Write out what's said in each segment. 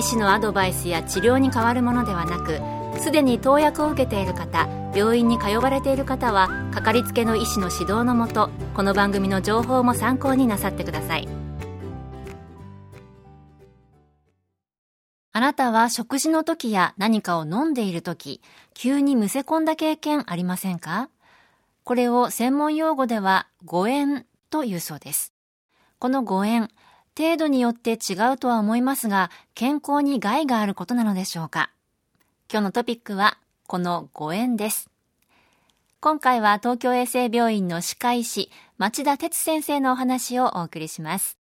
医師のアドバイスや治療に変わるものではなくすでに投薬を受けている方病院に通われている方はかかりつけの医師の指導のもとこの番組の情報も参考になさってください。あなたは食事の時や何かを飲んでいる時急にむせ込んだ経験ありませんか？これを専門用語では誤嚥というそうです。この誤嚥程度によって違うとは思いますが、健康に害があることなのでしょうか今日のトピックは、この誤嚥です。今回は東京衛生病院の歯科医師、町田哲先生のお話をお送りします。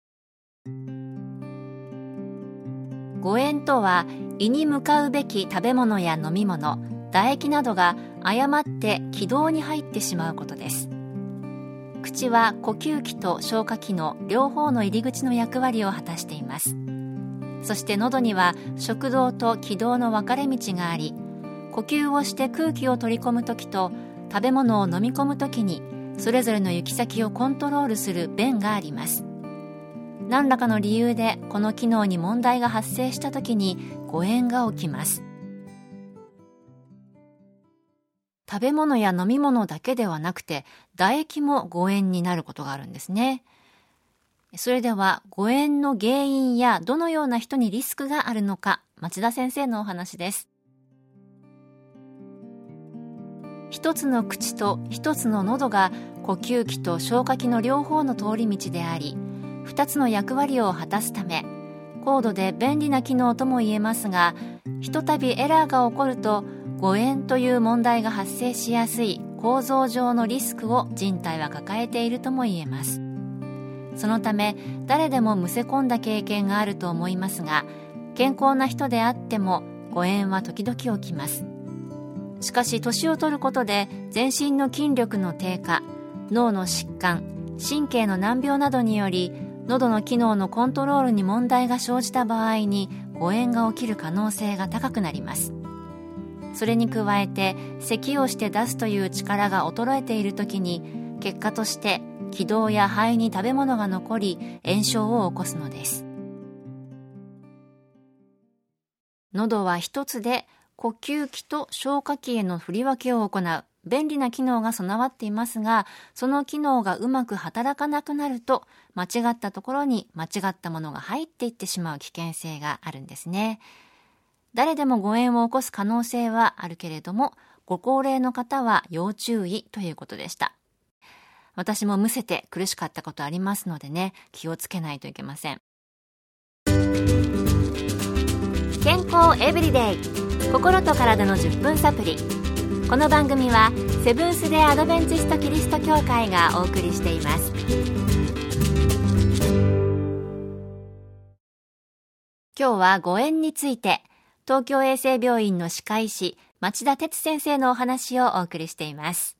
誤嚥とは、胃に向かうべき食べ物や飲み物、唾液などが誤って気道に入ってしまうことです。口は呼吸器と消化器の両方の入り口の役割を果たしています。そして喉には食道と気道の分かれ道があり呼吸をして空気を取り込む時と食べ物を飲み込む時にそれぞれの行き先をコントロールする弁があります。何らかの理由でこの機能に問題が発生した時に誤嚥が起きます。食べ物や飲み物だけではなくて唾液も誤嚥になることがあるんですね。それでは誤嚥の原因やどのような人にリスクがあるのか町田先生のお話です。一つの口と一つの喉が呼吸器と消化器の両方の通り道であり二つの役割を果たすため高度で便利な機能とも言えますがひとたびエラーが起こると誤嚥という問題が発生しやすい構造上のリスクを人体は抱えているとも言えます。そのため誰でもむせ込んだ経験があると思いますが健康な人であっても誤嚥は時々起きます。しかし年を取ることで全身の筋力の低下脳の疾患神経の難病などにより喉の機能のコントロールに問題が生じた場合に誤嚥が起きる可能性が高くなります。それに加えて咳をして出すという力が衰えている時に結果として気道や肺に食べ物が残り炎症を起こすのです喉は一つで呼吸器と消化器への振り分けを行う便利な機能が備わっていますがその機能がうまく働かなくなると間違ったところに間違ったものが入っていってしまう危険性があるんですね。誰でも誤嚥を起こす可能性はあるけれども、ご高齢の方は要注意ということでした。私もむせて苦しかったことありますのでね、気をつけないといけません。健康エブリデイ心と体の10分サプリこの番組はセブンス・デ・アドベンチスト・キリスト教会がお送りしています今日は誤嚥について東京衛生病院の歯科医師、町田哲先生のお話をお送りしています。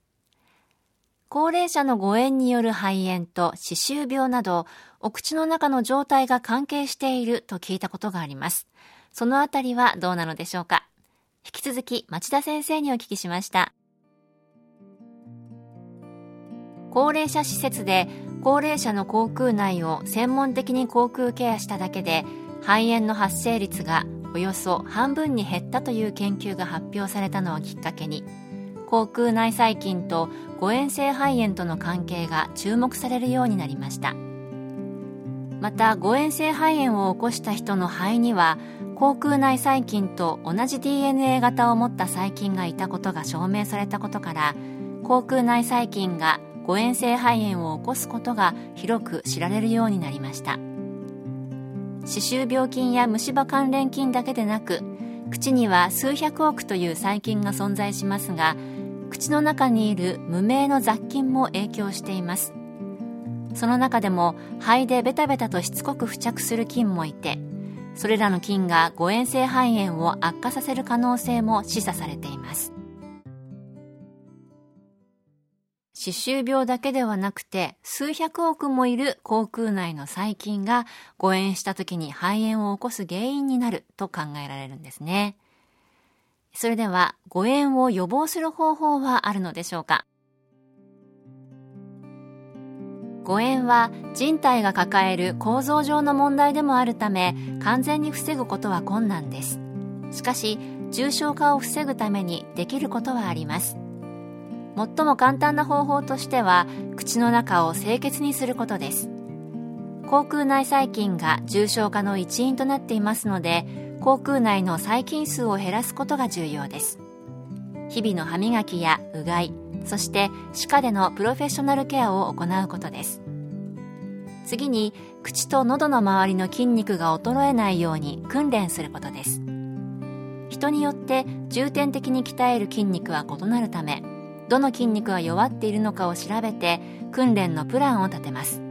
高齢者の誤嚥による肺炎と歯周病など、お口の中の状態が関係していると聞いたことがあります。そのあたりはどうなのでしょうか？引き続き町田先生にお聞きしました。高齢者施設で高齢者の口腔内を専門的に口腔ケアしただけで肺炎の発生率がおよそ半分に減ったという研究が発表されたのをきっかけに口腔内細菌と誤嚥性肺炎との関係が注目されるようになりました。また誤嚥性肺炎を起こした人の肺には口腔内細菌と同じ DNA 型を持った細菌がいたことが証明されたことから口腔内細菌が誤嚥性肺炎を起こすことが広く知られるようになりました。歯周病菌や虫歯関連菌だけでなく口には数百億という細菌が存在しますが口の中にいる無名の雑菌も影響しています。その中でも肺でベタベタとしつこく付着する菌もいてそれらの菌が誤嚥性肺炎を悪化させる可能性も示唆されています。歯周病だけではなくて数百億もいる口腔内の細菌が誤嚥した時に肺炎を起こす原因になると考えられるんですね。それでは誤嚥を予防する方法はあるのでしょうか？誤嚥は人体が抱える構造上の問題でもあるため完全に防ぐことは困難です。しかし重症化を防ぐためにできることはあります。最も簡単な方法としては口の中を清潔にすることです。口腔内細菌が重症化の一因となっていますので口腔内の細菌数を減らすことが重要です。日々の歯磨きやうがいそして歯科でのプロフェッショナルケアを行うことです。次に口と喉の周りの筋肉が衰えないように訓練することです。人によって重点的に鍛える筋肉は異なるためどの筋肉が弱っているのかを調べて訓練のプランを立てます。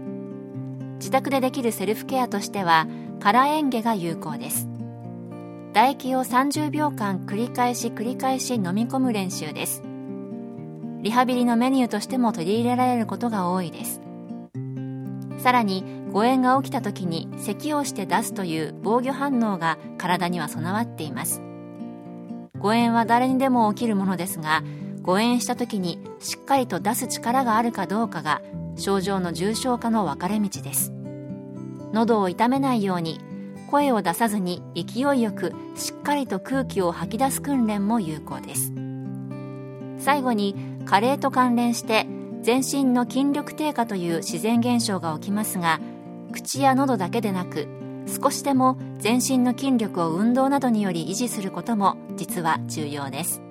自宅でできるセルフケアとしては空演下が有効です。唾液を30秒間繰り返し繰り返し飲み込む練習です。リハビリのメニューとしても取り入れられることが多いです。さらに誤嚥が起きた時に咳をして出すという防御反応が体には備わっています。誤嚥は誰にでも起きるものですが誤嚥した時にしっかりと出す力があるかどうかが症状の重症化の分かれ道です。喉を痛めないように声を出さずに勢いよくしっかりと空気を吐き出す訓練も有効です。最後に加齢と関連して全身の筋力低下という自然現象が起きますが口や喉だけでなく少しでも全身の筋力を運動などにより維持することも実は重要です。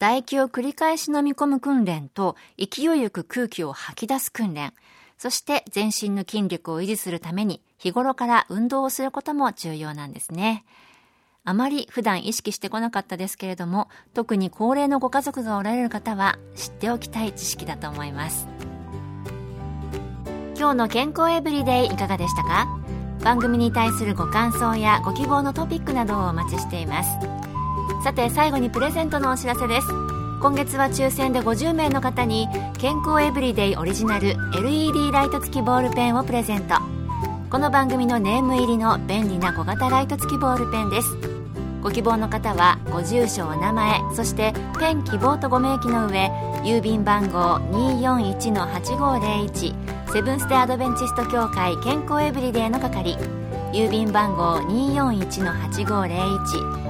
唾液を繰り返し飲み込む訓練と勢いよく空気を吐き出す訓練、そして全身の筋力を維持するために日頃から運動をすることも重要なんですね。あまり普段意識してこなかったですけれども、特に高齢のご家族がおられる方は知っておきたい知識だと思います。今日の健康エブリデイいかがでしたか？番組に対するご感想やご希望のトピックなどをお待ちしています。さて最後にプレゼントのお知らせです。今月は抽選で50名の方に健康エブリデイオリジナル LED ライト付きボールペンをプレゼント。この番組のネーム入りの便利な小型ライト付きボールペンです。ご希望の方はご住所お名前そしてペン希望とご明記の上郵便番号241-8501セブンス・テ・アドベンチスト協会健康エブリデイの係郵便番号241-8501